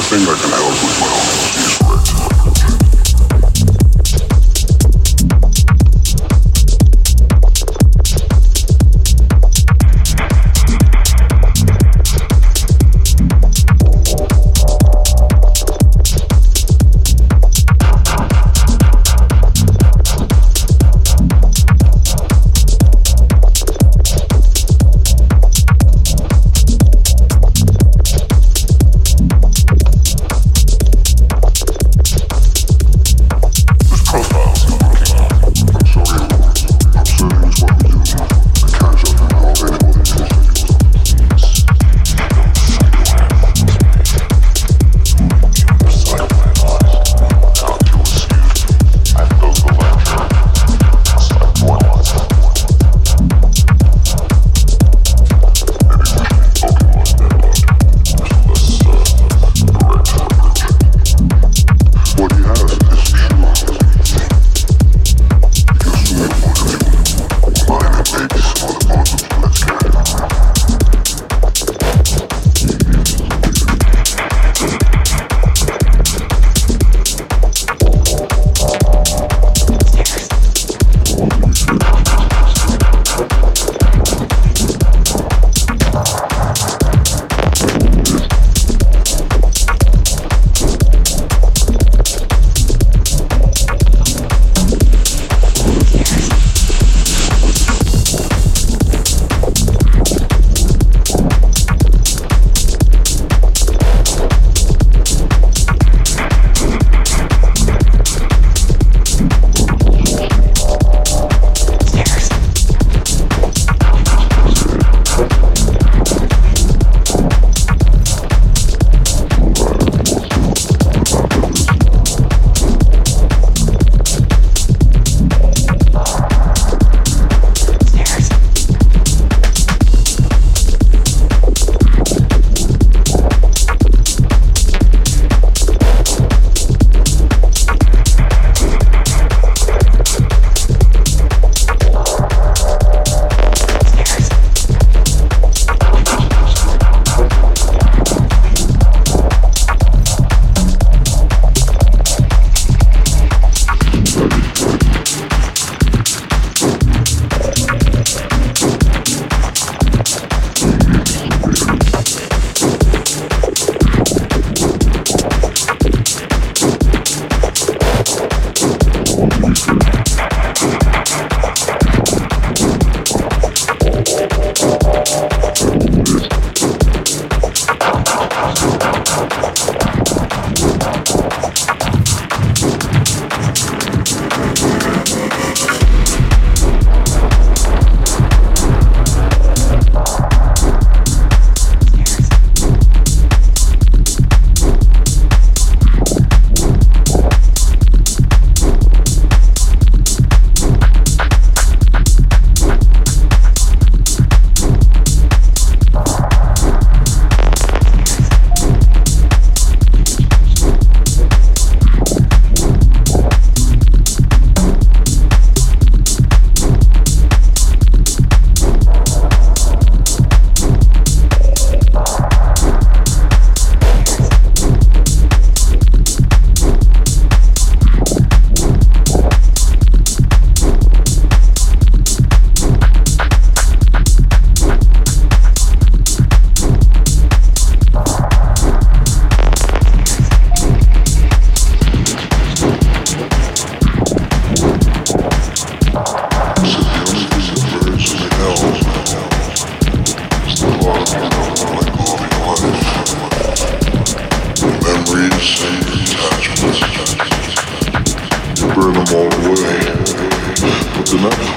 I think I can help with my own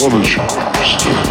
College.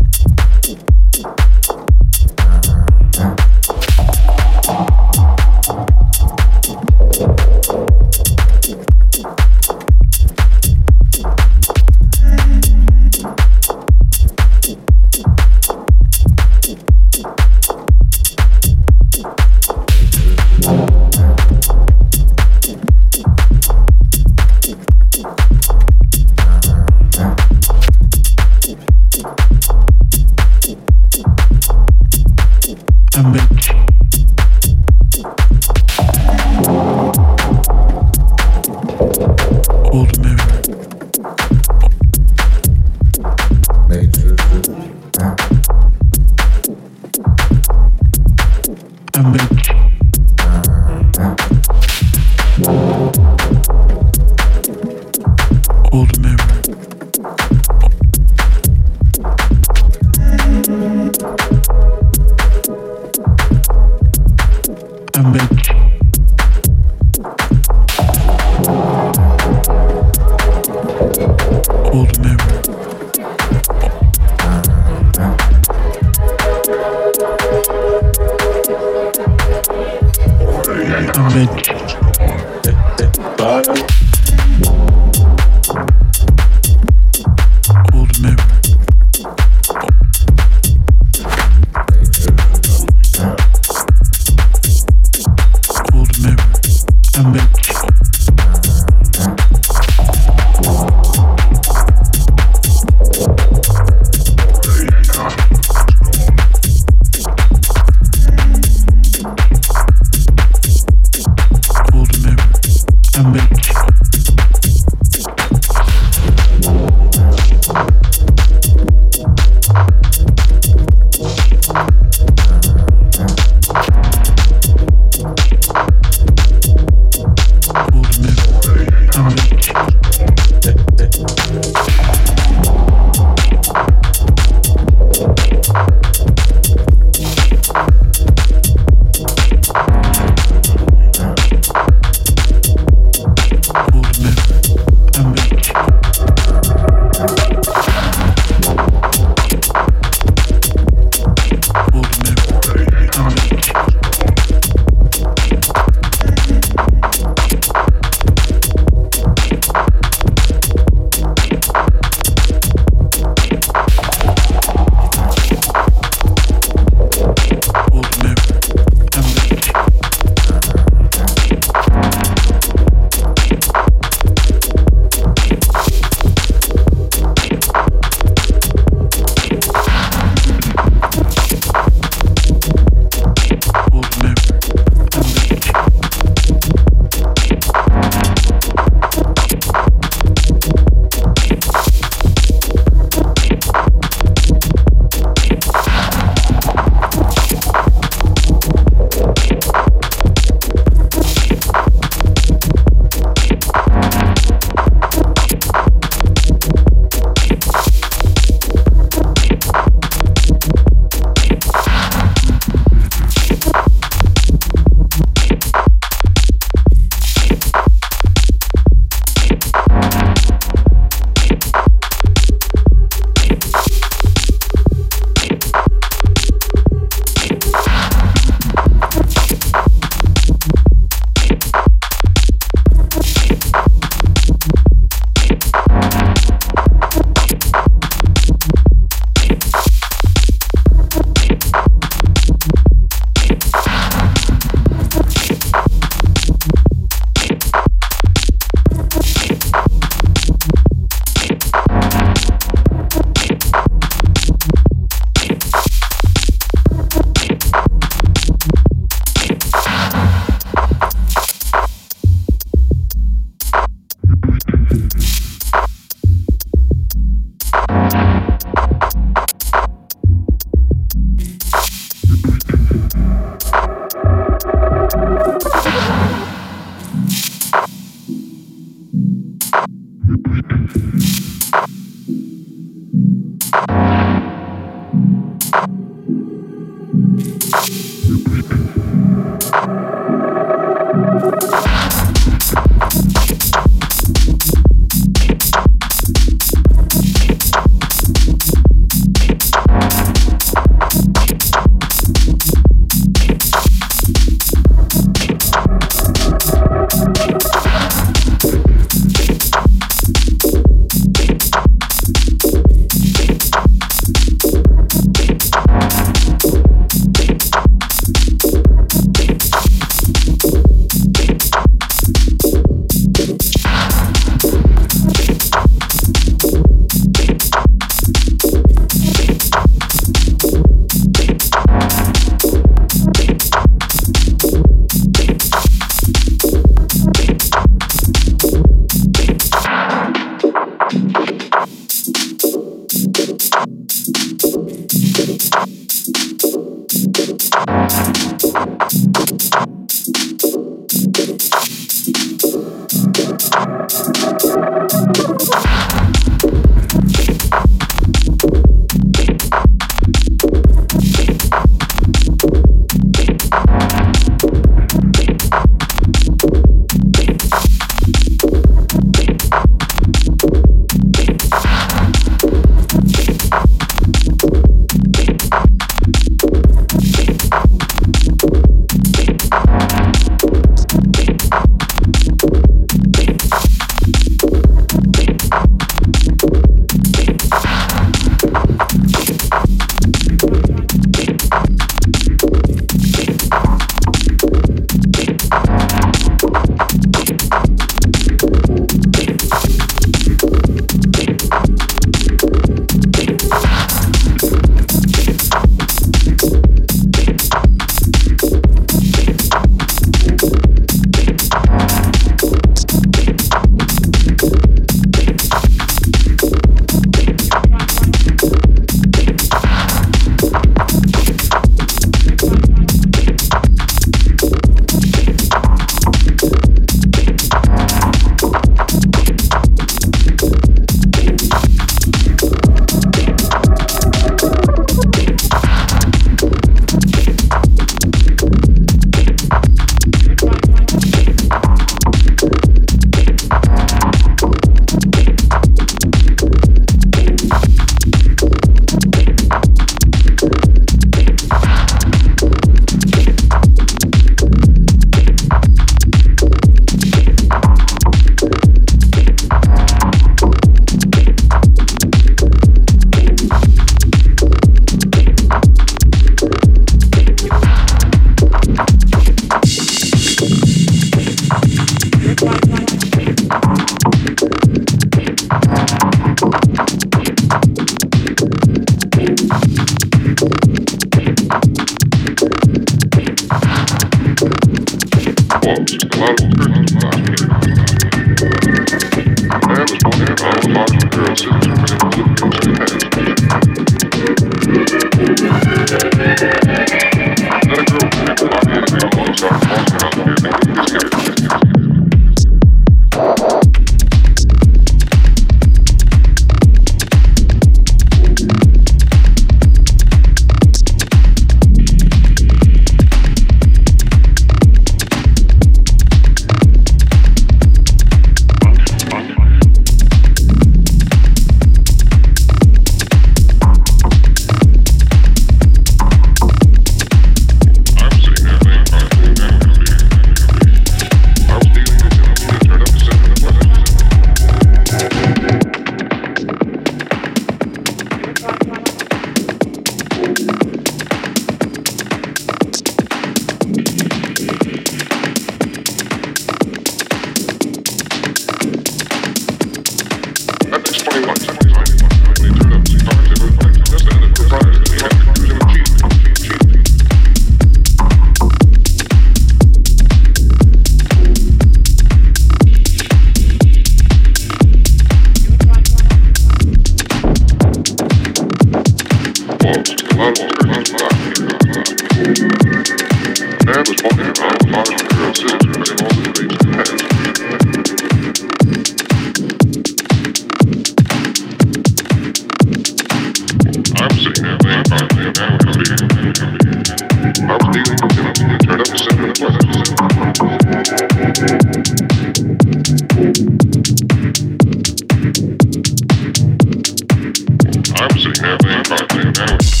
I'm sitting there playing, probably playing now.